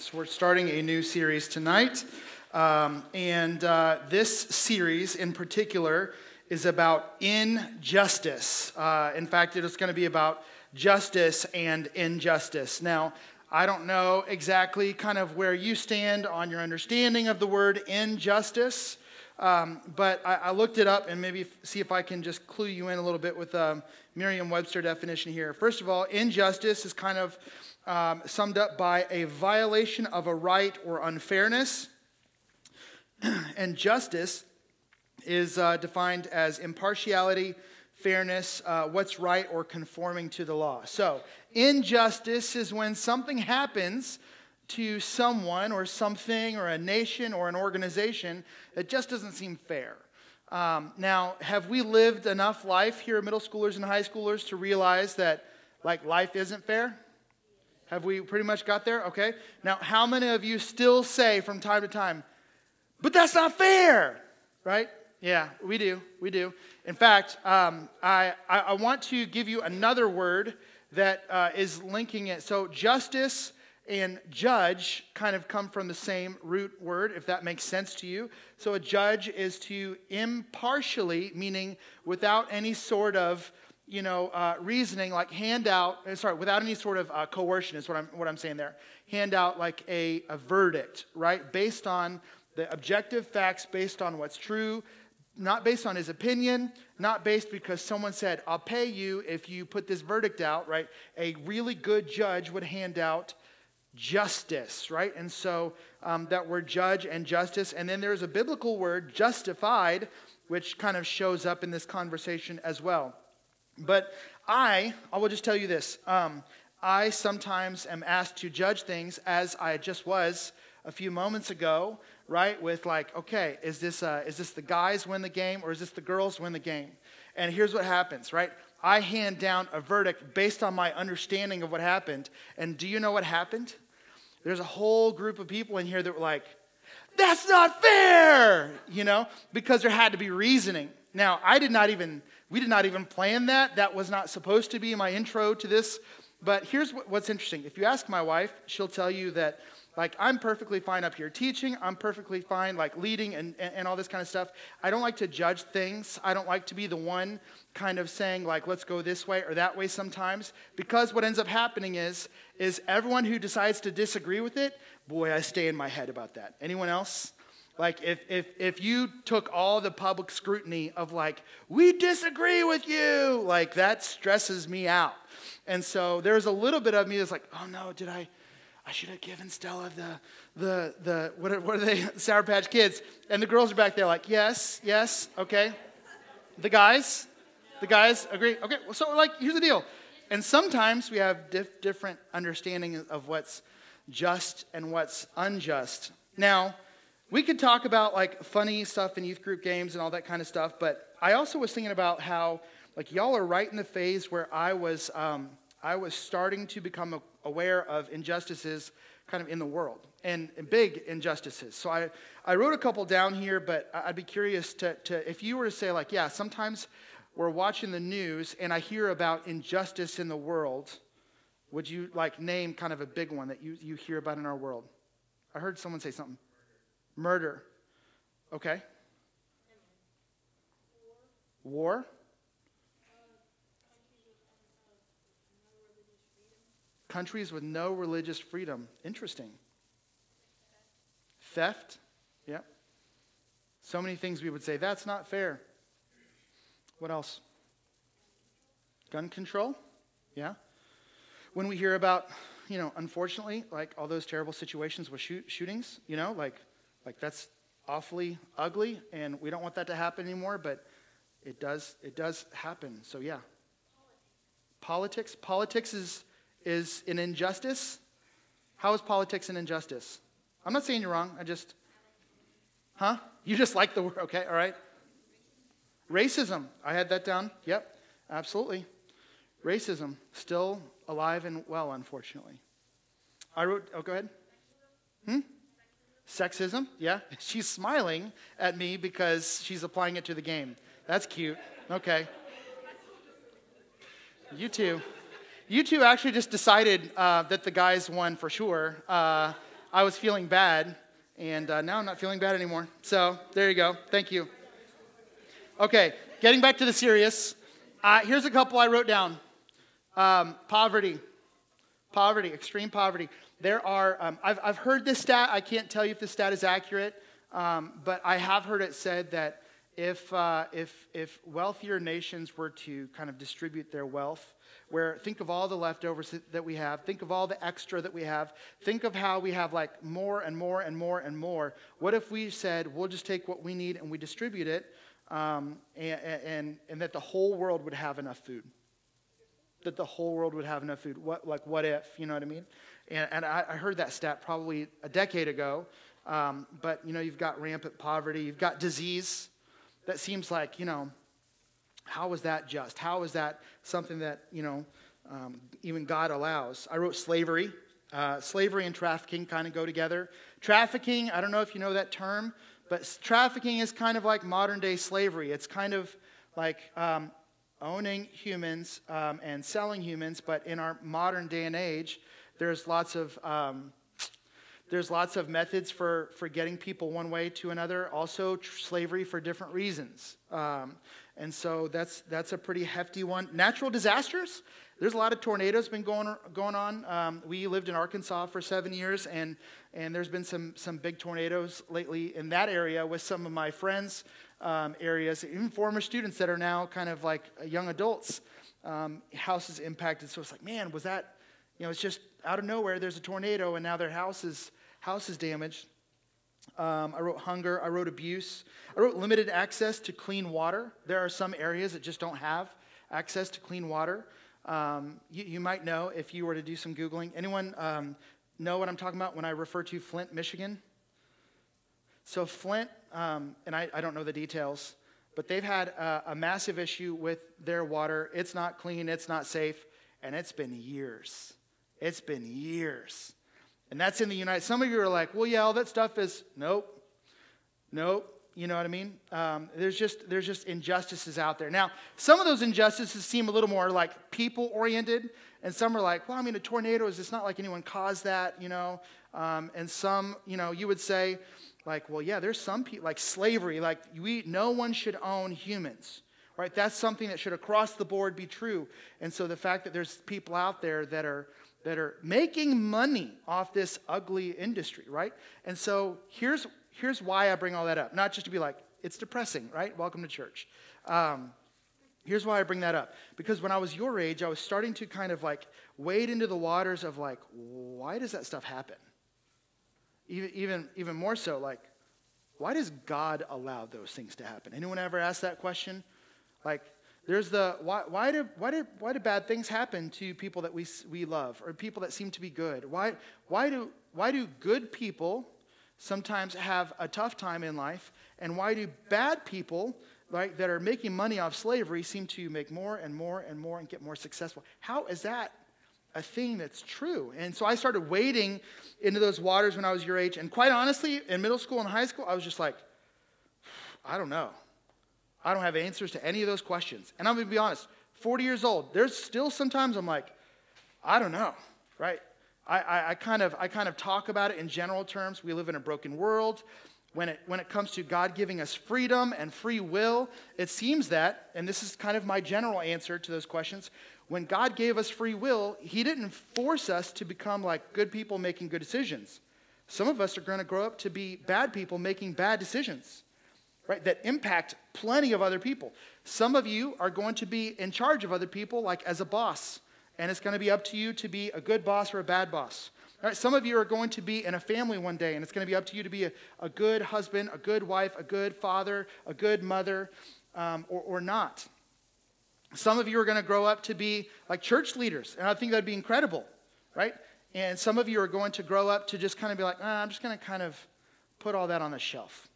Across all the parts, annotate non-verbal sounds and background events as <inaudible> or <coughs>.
So, we're starting a new series tonight. Um, and uh, this series in particular is about injustice. Uh, in fact, it is going to be about justice and injustice. Now, I don't know exactly kind of where you stand on your understanding of the word injustice, um, but I, I, looked it up and maybe see if I can just clue you in a little bit with um, Merriam Webster definition here. First of all, injustice is kind of um, summed up by a violation of a right or unfairness. <clears throat> and justice is uh, defined as impartiality, fairness, uh, what's right, or conforming to the law. So, injustice is when something happens to someone or something or a nation or an organization that just doesn't seem fair. Um, now, have we lived enough life here, middle schoolers and high schoolers, to realize that like life isn't fair? Have we pretty much got there? Okay. Now, how many of you still say from time to time, but that's not fair, right? Yeah, we do. We do. In fact, um, I, I, I, want to give you another word that uh, is linking it. So, justice and judge kind of come from the same root word, if that makes sense to you. So, a judge is to impartially, meaning without any sort of you know, uh, reasoning, like hand out, uh, sorry, without any sort of uh, coercion is what I'm, what I'm saying there. Hand out like a, a verdict, right? Based on the objective facts, based on what's true, not based on his opinion, not based because someone said, I'll pay you if you put this verdict out, right? A really good judge would hand out justice, right? And so um, that word judge and justice. And then there's a biblical word, justified, which kind of shows up in this conversation as well. But I, I will just tell you this. Um, I sometimes am asked to judge things as I just was a few moments ago, right? With like, okay, is this, uh, is this the guys win the game or is this the girls win the game? And here's what happens, right? I hand down a verdict based on my understanding of what happened. And do you know what happened? There's a whole group of people in here that were like, that's not fair, you know, because there had to be reasoning. Now, I did not even we did not even plan that. That was not supposed to be my intro to this. But here's what's interesting. If you ask my wife, she'll tell you that, like, I'm perfectly fine up here teaching. I'm perfectly fine, like, leading and, and, and all this kind of stuff. I don't like to judge things. I don't like to be the one kind of saying, like, let's go this way or that way sometimes. Because what ends up happening is, is everyone who decides to disagree with it, boy, I stay in my head about that. Anyone else? Like, if, if, if you took all the public scrutiny of, like, we disagree with you, like, that stresses me out. And so there's a little bit of me that's like, oh no, did I? I should have given Stella the, the, the what, are, what are they, <laughs> Sour Patch Kids. And the girls are back there like, yes, yes, okay. The guys, the guys agree. Okay, well, so like, here's the deal. And sometimes we have dif- different understanding of what's just and what's unjust. Now, we could talk about like funny stuff in youth group games and all that kind of stuff, but I also was thinking about how like y'all are right in the phase where I was um, I was starting to become aware of injustices kind of in the world and, and, big injustices. So I, I wrote a couple down here, but I'd be curious to, to if you were to say like, yeah, sometimes we're watching the news and I hear about injustice in the world. Would you like name kind of a big one that you, you hear about in our world? I heard someone say something. Murder. Okay. War. Countries with no religious freedom. Interesting. Theft. Yep. So many things we would say, that's not fair. What else? Gun control. Yeah. When we hear about, you know, unfortunately, like all those terrible situations with shoot- shootings, you know, like like that's awfully ugly, and we don't want that to happen anymore, but it does, it does happen. So yeah. Politics. Politics is, is an injustice. How is politics an injustice? I'm not saying you're wrong. I just, huh? You just like the word. Okay, all right. Racism. I had that down. Yep, absolutely. Racism. Still alive and well, unfortunately. I wrote, oh, go ahead. Hmm? Sexism, yeah. <laughs> She's smiling at me because she's applying it to the game. That's cute. Okay. You two. You two actually just decided uh, that the guys won for sure. Uh, I was feeling bad, and uh, now I'm not feeling bad anymore. So there you go. Thank you. Okay, getting back to the serious. Uh, here's a couple I wrote down um, poverty. Poverty, extreme poverty. There are, um, I've, I've heard this stat. I can't tell you if this stat is accurate, um, but I have heard it said that if, uh, if, if wealthier nations were to kind of distribute their wealth, where think of all the leftovers that we have, think of all the extra that we have, think of how we have like more and more and more and more. What if we said, we'll just take what we need and we distribute it, um, and, and, and that the whole world would have enough food? That the whole world would have enough food. What, like, what if? You know what I mean? And, and I, I heard that stat probably a decade ago. Um, but, you know, you've got rampant poverty, you've got disease that seems like, you know, how is that just? How is that something that, you know, um, even God allows? I wrote slavery. Uh, slavery and trafficking kind of go together. Trafficking, I don't know if you know that term, but trafficking is kind of like modern day slavery. It's kind of like um, owning humans um, and selling humans, but in our modern day and age, there's lots of um, there's lots of methods for, for getting people one way to another, also tr- slavery for different reasons. Um, and so that's, that's a pretty hefty one. Natural disasters, there's a lot of tornadoes been going, going on. Um, we lived in Arkansas for seven years, and, and there's been some, some big tornadoes lately in that area with some of my friends' um, areas, even former students that are now kind of like young adults. Um, houses impacted. So it's like, man, was that, you know, it's just out of nowhere, there's a tornado, and now their house is house is damaged. Um, I wrote hunger. I wrote abuse. I wrote limited access to clean water. There are some areas that just don't have access to clean water. Um, you, you, might know if you were to do some Googling. Anyone um, know what I'm talking about when I refer to Flint, Michigan? So, Flint, um, and I, I, don't know the details, but they've had a, a massive issue with their water. It's not clean, it's not safe, and it's been years. It's been years. And that's in the United Some of you are like, well, yeah, all that stuff is, nope, nope. You know what I mean? Um, there's just there's just injustices out there. Now, some of those injustices seem a little more like people oriented, and some are like, well, I mean, a tornado is it's not like anyone caused that, you know. Um, and some, you know, you would say, like, well, yeah, there's some people like slavery, like we no one should own humans, right? That's something that should across the board be true. And so the fact that there's people out there that are that are making money off this ugly industry, right? And so here's, here's why I bring all that up. Not just to be like, it's depressing, right? Welcome to church. Um, here's why I bring that up. Because when I was your age, I was starting to kind of like wade into the waters of like, why does that stuff happen? Even, even, even more so, like, why does God allow those things to happen? Anyone ever ask that question? Like, there's the why, why, do, why, do, why do bad things happen to people that we, we love or people that seem to be good? Why, why, do, why do good people sometimes have a tough time in life? And why do bad people right, that are making money off slavery seem to make more and more and more and get more successful? How is that a thing that's true. And so I started wading into those waters when I was your age. And quite honestly, in middle school and high school, I was just like, <sighs> I don't know. I don't have answers to any of those questions. And I'm going to be honest 40 years old, there's still sometimes I'm like, I don't know, right? I, I, I, kind of, I kind of talk about it in general terms. We live in a broken world. When it, when it comes to God giving us freedom and free will, it seems that, and this is kind of my general answer to those questions, when God gave us free will, He didn't force us to become like good people making good decisions. Some of us are going to grow up to be bad people making bad decisions right, that impact plenty of other people. Some of you are going to be in charge of other people, like as a boss, and it's going to be up to you to be a good boss or a bad boss. Right, some of you are going to be in a family one day, and it's going to be up to you to be a, a good husband, a good wife, a good father, a good mother, um, or, or not. Some of you are going to grow up to be like church leaders, and I think that'd be incredible, right? And some of you are going to grow up to just kind of be like, ah, I'm just going to kind of put all that on the shelf.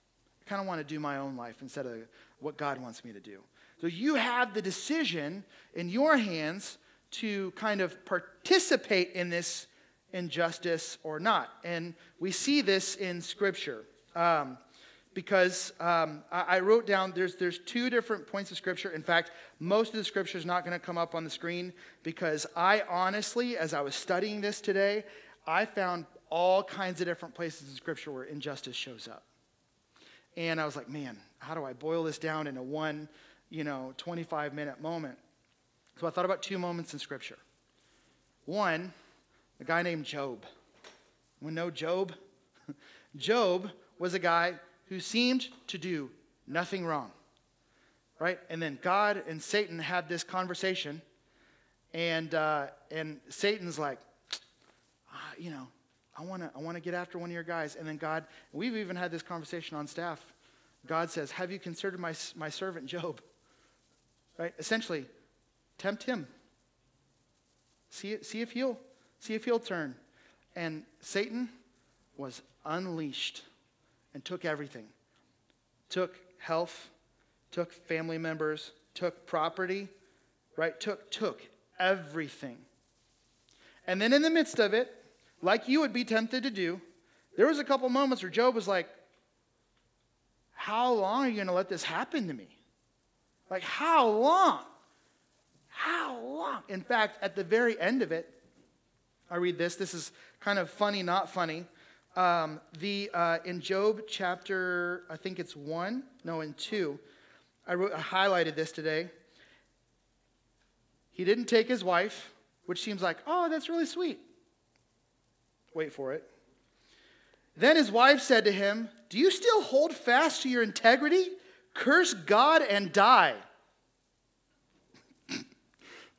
I kind of want to do my own life instead of what God wants me to do. So you have the decision in your hands to kind of participate in this injustice or not. And we see this in Scripture. Um, because um, I, I, wrote down there's, there's two different points of scripture. In fact, most of the scripture is not going to come up on the screen because I honestly, as I was studying this today, I found all kinds of different places in Scripture where injustice shows up. And I was like, man, how do I boil this down into one, you know, 25 minute moment? So I thought about two moments in Scripture. One, a guy named Job. We know Job? <laughs> Job was a guy who seemed to do nothing wrong, right? And then God and Satan had this conversation, and, uh, and Satan's like, ah, you know, I want to I wanna get after one of your guys. And then God, we've even had this conversation on staff. God says, Have you considered my, my servant Job? Right? Essentially, tempt him. See, see if he'll see if he'll turn. And Satan was unleashed and took everything. Took health, took family members, took property, right? Took took everything. And then in the midst of it, like you would be tempted to do, there was a couple moments where Job was like, How long are you going to let this happen to me? Like, how long? How long? In fact, at the very end of it, I read this. This is kind of funny, not funny. Um, the uh, in Job chapter, I think it's one, no, in two. I, wrote, I highlighted this today. He didn't take his wife, which seems like, oh, that's really sweet. Wait for it. Then his wife said to him, Do you still hold fast to your integrity? Curse God and die. <laughs>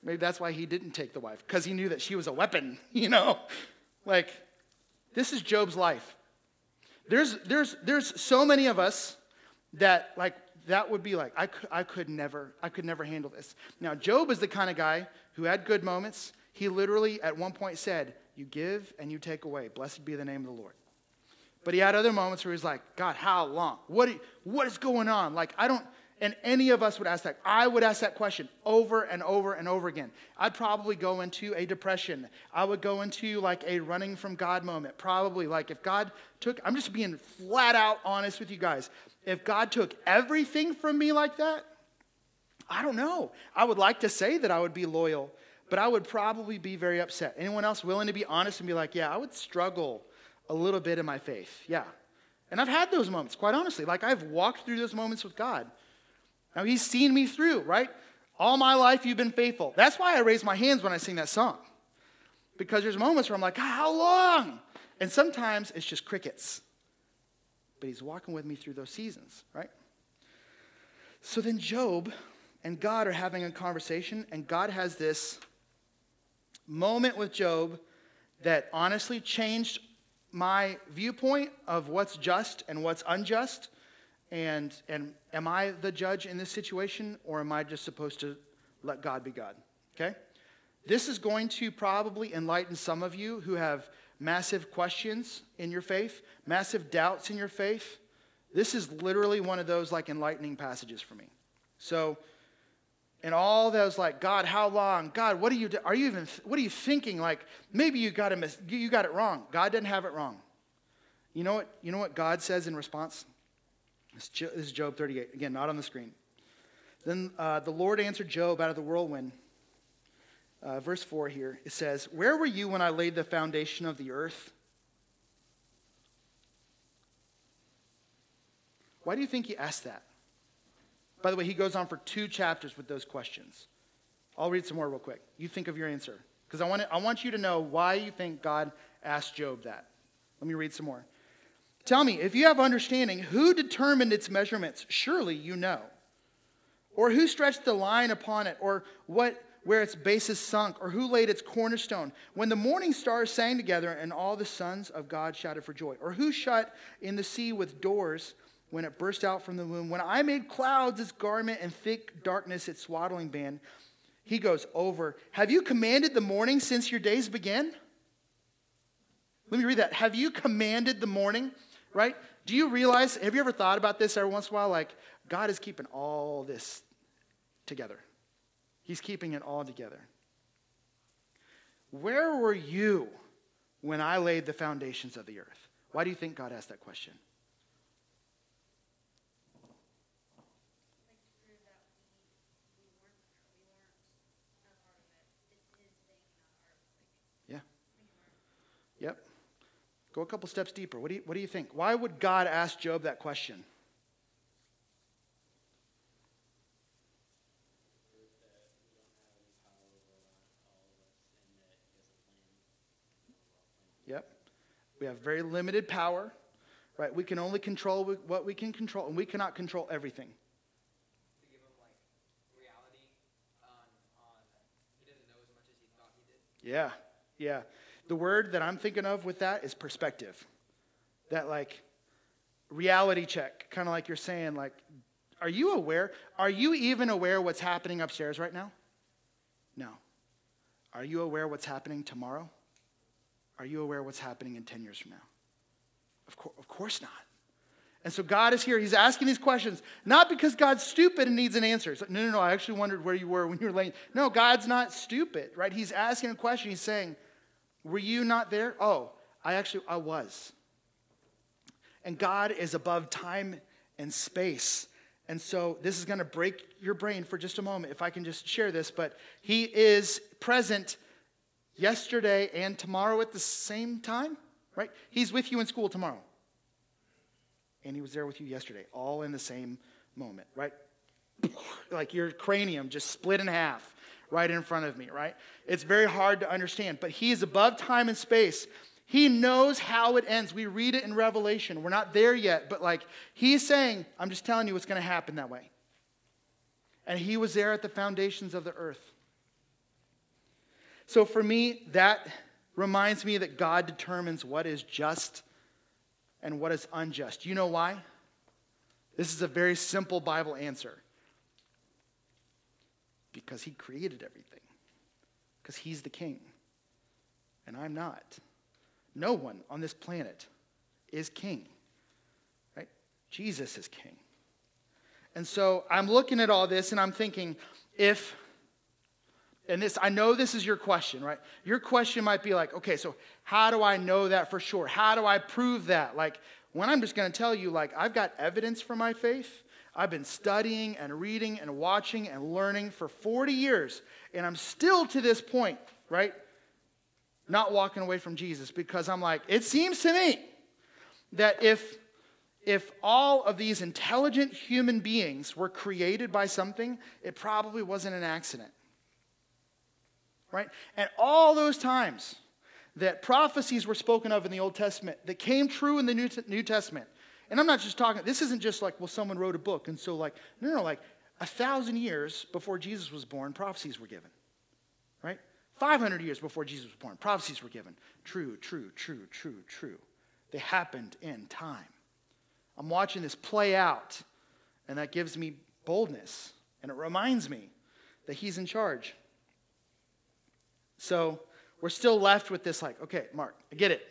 Maybe that's why he didn't take the wife, because he knew that she was a weapon, <laughs> you know? Like, this is Job's life. There's, there's, there's so many of us that, like, that would be like, I could, I could never, I could never handle this. Now, Job is the kind of guy who had good moments. He literally, at one point, said, You give and you take away. Blessed be the name of the Lord. But he had other moments where he's like, God, how long? What, what is going on? Like, I don't, and any of us would ask that. I would ask that question over and over and over again. I'd probably go into a depression. I would go into like a running from God moment. Probably like if God took, I'm just being flat out honest with you guys. If God took everything from me like that, I don't know. I would like to say that I would be loyal, but I would probably be very upset. Anyone else willing to be honest and be like, yeah, I would struggle a little bit in my faith. Yeah. And I've had those moments, quite honestly. Like I've walked through those moments with God. Now, He's seen me through, right? All my life, you've been faithful. That's why I raise my hands when I sing that song. Because there's moments where I'm like, how long? And sometimes it's just crickets. But He's walking with me through those seasons, right? So then Job and God are having a conversation, and God has this moment with Job that honestly changed my viewpoint of what's just and what's unjust and, and am I the judge in this situation, or am I just supposed to let God be God? Okay? This is going to probably enlighten some of you who have massive questions in your faith, massive doubts in your faith. This is literally one of those like enlightening passages for me. So, and all those like, God, how long? God, what are you? Are you even? What are you thinking? Like, maybe you got it. You got it wrong. God didn't have it wrong. You know what? You know what God says in response? This is Job 38. Again, not on the screen. Then uh, the Lord answered Job out of the whirlwind. Uh, verse 4 here, it says, Where were you when I laid the foundation of the earth? Why do you think he asked that? By the way, he goes on for two chapters with those questions. I'll read some more real quick. You think of your answer. Because I, want I want you to know why you think God asked Job that. Let me read some more. Tell me, if you have understanding, who determined its measurements? Surely you know. Or who stretched the line upon it? Or what where its base is sunk, or who laid its cornerstone? When the morning stars sang together and all the sons of God shouted for joy? Or who shut in the sea with doors when it burst out from the womb? When I made clouds its garment and thick darkness its swaddling band? He goes over. Have you commanded the morning since your days began? Let me read that. Have you commanded the morning? right? Do you realize, have you ever thought about this every once in a while? Like, God is keeping all this together, He's keeping it all together. Where were you when I laid the foundations of the earth? Why do you think God asked that question? Yeah. Yep. Go a couple steps deeper. What do you, what do you think? Why would God ask Job that question? Yep. We have very limited power, right? We can only control what we can control, and we cannot control everything. To give him like reality on, on he doesn't know as much as he thought he did. Yeah, yeah. The word that I'm thinking of with that is perspective. That like reality check, kind of like you're saying, like, are you aware? Are you even aware what's happening upstairs right now? No. Are you aware what's happening tomorrow? Are you aware what's happening in 10 years from now? Of, co- of course not. And so God is here. He's asking these questions, not because God's stupid and needs an answer. Like, no, no, no, I actually wondered where you were when you were laying. No, God's not stupid, right? He's asking a question. He's saying, Were you not there? Oh, I actually, I was. And God is above time and space. And so this is going to break your brain for just a moment, if I can just share this. But He is present yesterday and tomorrow at the same time, right? He's with you in school tomorrow. And he was there with you yesterday, all in the same moment, right? <coughs> like your cranium just split in half right in front of me, right? It's very hard to understand, but he is above time and space. He knows how it ends. We read it in Revelation. We're not there yet, but like he's saying, I'm just telling you what's going to happen that way. And he was there at the foundations of the earth. So for me, that reminds me that God determines what is just and what is unjust. You know why? This is a very simple Bible answer. Because he created everything. Because he's the king. And I'm not. No one on this planet is king. Right? Jesus is king. And so I'm looking at all this and I'm thinking if and this i know this is your question right your question might be like okay so how do i know that for sure how do i prove that like when i'm just to tell you like i've got evidence for my faith i've been studying and reading and watching and learning for 40 years and i'm still to this point right not walking away from jesus because i'm like it seems to me that if if all of these intelligent human beings were created by something it probably wasn't an accident right? And all those times that prophecies were spoken of in the Old Testament that came true in the New, New Testament. And I'm not just talking, this isn't just like, well, someone wrote a book. And so, like, no, no, like a thousand years before Jesus was born, prophecies were given, right? 500 years before Jesus was born, prophecies were given. True, true, true, true, true. They happened in time. I'm watching this play out, and that gives me boldness, and it reminds me that He's in charge. So we're still left with this like, okay, Mark, I get it.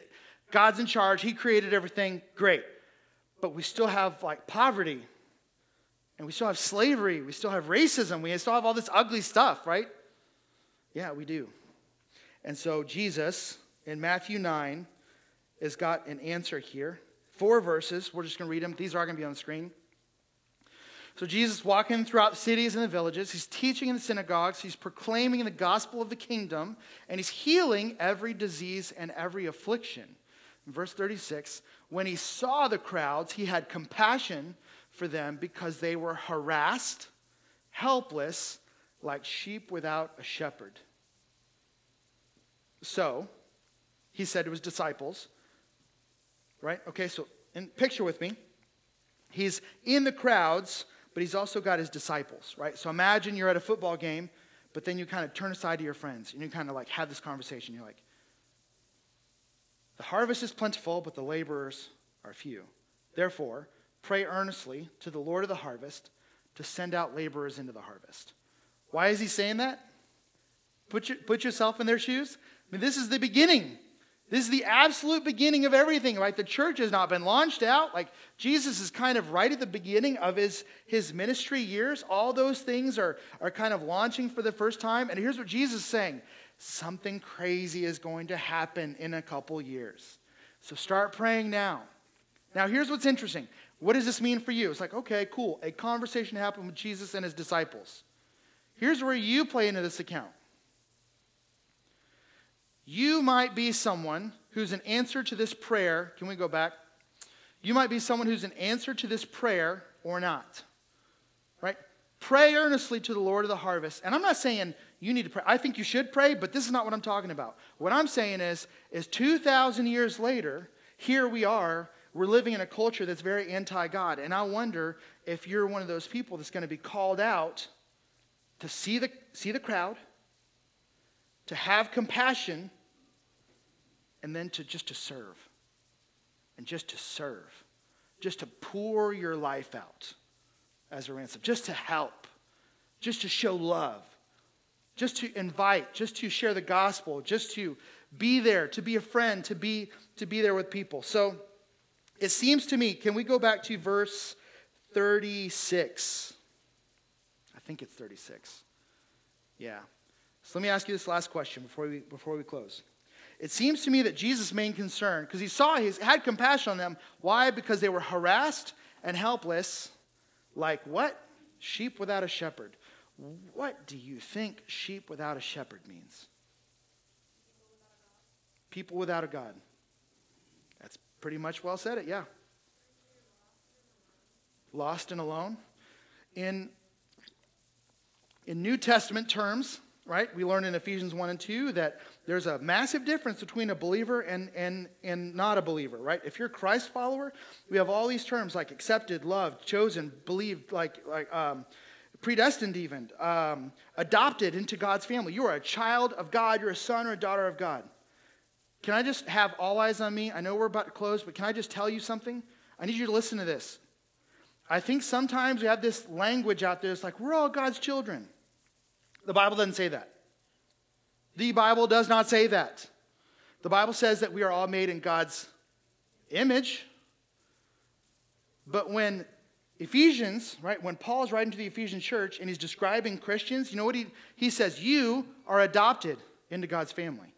God's in charge. He created everything. Great. But we still have like poverty. And we still have slavery. We still have racism. We still have all this ugly stuff, right? Yeah, we do. And so Jesus in Matthew 9 has got an answer here. Four verses. We're just going to read them. These are going to be on the screen. So Jesus walking throughout the cities and the villages, he's teaching in the synagogues, he's proclaiming the gospel of the kingdom, and he's healing every disease and every affliction. Verse 36, when he saw the crowds, he had compassion for them because they were harassed, helpless, like sheep without a shepherd. So, he said to his disciples, right? Okay, so in, picture with me. He's in the crowds but he's also got his disciples, right? So imagine you're at a football game, but then you kind of turn aside to your friends and you kind of like have this conversation. You're like, harvest is plentiful, but the laborers are few. Therefore, pray earnestly to the Lord of the harvest to send out laborers into the harvest. Why is he saying that? Put, your, put yourself in their shoes. I mean, this is the beginning. This is the absolute beginning of everything, right? The church has not been launched out. Like Jesus is kind of right at the beginning of his, his ministry years. All those things are, are kind of launching for the first time. And here's what Jesus is saying something crazy is going to happen in a couple years. So start praying now. Now, here's what's interesting. What does this mean for you? It's like, okay, cool. A conversation happened with Jesus and his disciples. Here's where you play into this account. You might be someone who's an answer to this prayer. Can we go back? You might be someone who's an answer to this prayer or not. Right? Pray earnestly to the Lord of the harvest. And I'm not saying you need to pray. I think you should pray, but this is not what I'm talking about. What I'm saying is, is 2,000 years later, here we are. We're living in a culture that's very anti God. And I wonder if you're one of those people that's going to be called out to see the, see the crowd, to have compassion, and then to just to serve. And just to serve. Just to pour your life out as a ransom. Just to help. Just to show love. Just to invite. Just to share the gospel. Just to be there, to be a friend, to be, to be there with people. So it seems to me, can we go back to verse 36? I think it's 36. Yeah. So let me ask you this last question before we, before we close. It seems to me that Jesus' main concern, because he saw, he had compassion on them. Why? Because they were harassed and helpless, like what? Sheep without a shepherd. What do you think sheep without a shepherd means? People without a God. That's pretty much well said it, yeah. Lost and alone. In in New Testament terms, right, we learn in Ephesians 1 and 2 that there's a massive difference between a believer and, and, and not a believer, right? If you're a Christ follower, we have all these terms like accepted, loved, chosen, believed, like, like um, predestined, even, um, adopted into God's family. You are a child of God, you're a son or a daughter of God. Can I just have all eyes on me? I know we're about to close, but can I just tell you something? I need you to listen to this. I think sometimes we have this language out there, it's like, we're all God's children. The Bible doesn't say that. The Bible does not say that. The Bible says that we are all made in God's image. But when Ephesians, right, when Paul is writing to the Ephesian church and he's describing Christians, you know what he, he says? You are adopted into God's family.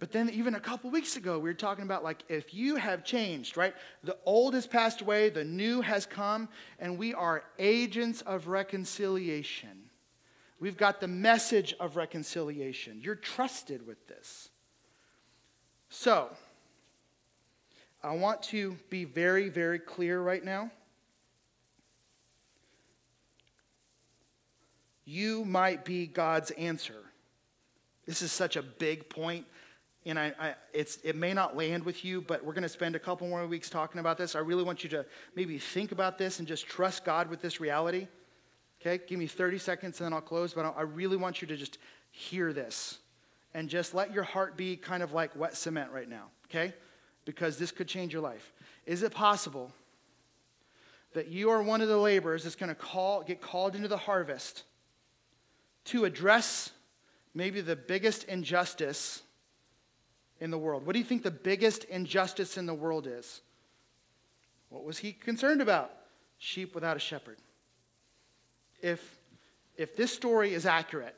But then, even a couple weeks ago, we were talking about like if you have changed, right? The old has passed away, the new has come, and we are agents of reconciliation. We've got the message of reconciliation. You're trusted with this. So, I want to be very, very clear right now. You might be God's answer. This is such a big point and I, I, it may not land with you, but we're going to spend a couple more weeks talking about this. I really want you to maybe think about this and just trust God with this reality. Okay, give me 30 seconds and then I'll close, but I really want you to just hear this and just let your heart be kind of like wet cement right now, okay? Because this could change your life. Is it possible that you are one of the laborers that's going to call, get called into the harvest to address maybe the biggest injustice? in the world? What do you think the biggest injustice in the world is? What was he concerned about? Sheep without a shepherd. If, if this story is accurate,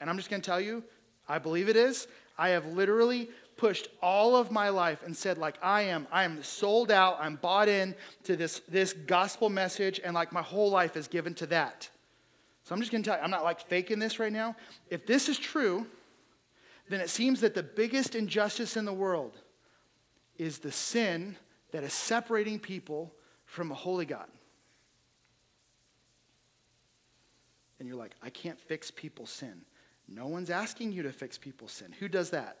and I'm just going to tell you, I believe it is, I have literally pushed all of my life and said like i am i am sold out i'm bought in to this this gospel message and like my whole life is given to that so i'm just going to tell you i'm not like faking this right now if this is true then it seems that the biggest injustice in the world is the sin that is separating people from a holy God. And you're like, I can't fix people's sin. No one's asking you to fix people's sin. Who does that?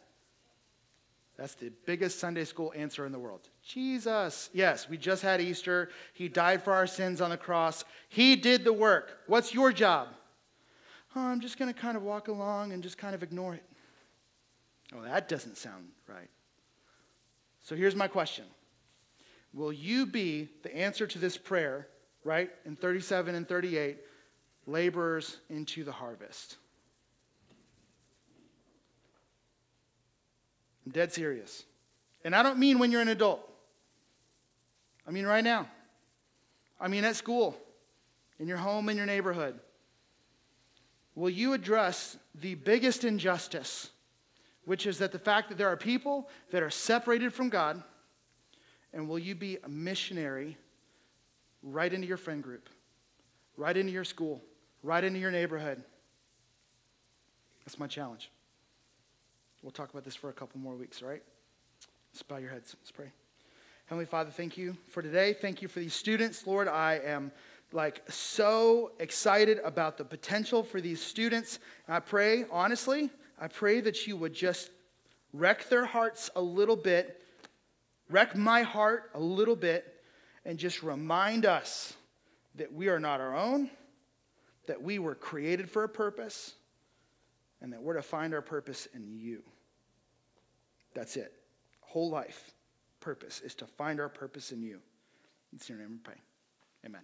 That's the biggest Sunday school answer in the world. Jesus. Yes, we just had Easter. He died for our sins on the cross. He did the work. What's your job? Oh, I'm just going to kind of walk along and just kind of ignore it. Oh, that doesn't sound right. So here's my question Will you be the answer to this prayer, right, in 37 and 38, laborers into the harvest? I'm dead serious. And I don't mean when you're an adult, I mean right now. I mean at school, in your home, in your neighborhood. Will you address the biggest injustice? which is that the fact that there are people that are separated from God, and will you be a missionary right into your friend group, right into your school, right into your neighborhood? That's my challenge. We'll talk about this for a couple more weeks, all right? Let's bow your heads. Let's pray. Heavenly Father, thank you for today. Thank you for these students. Lord, I am like so excited about the potential for these students. I pray, honestly, I pray that you would just wreck their hearts a little bit, wreck my heart a little bit, and just remind us that we are not our own, that we were created for a purpose, and that we're to find our purpose in you. That's it. Whole life purpose is to find our purpose in you. It's your name we pray. Amen.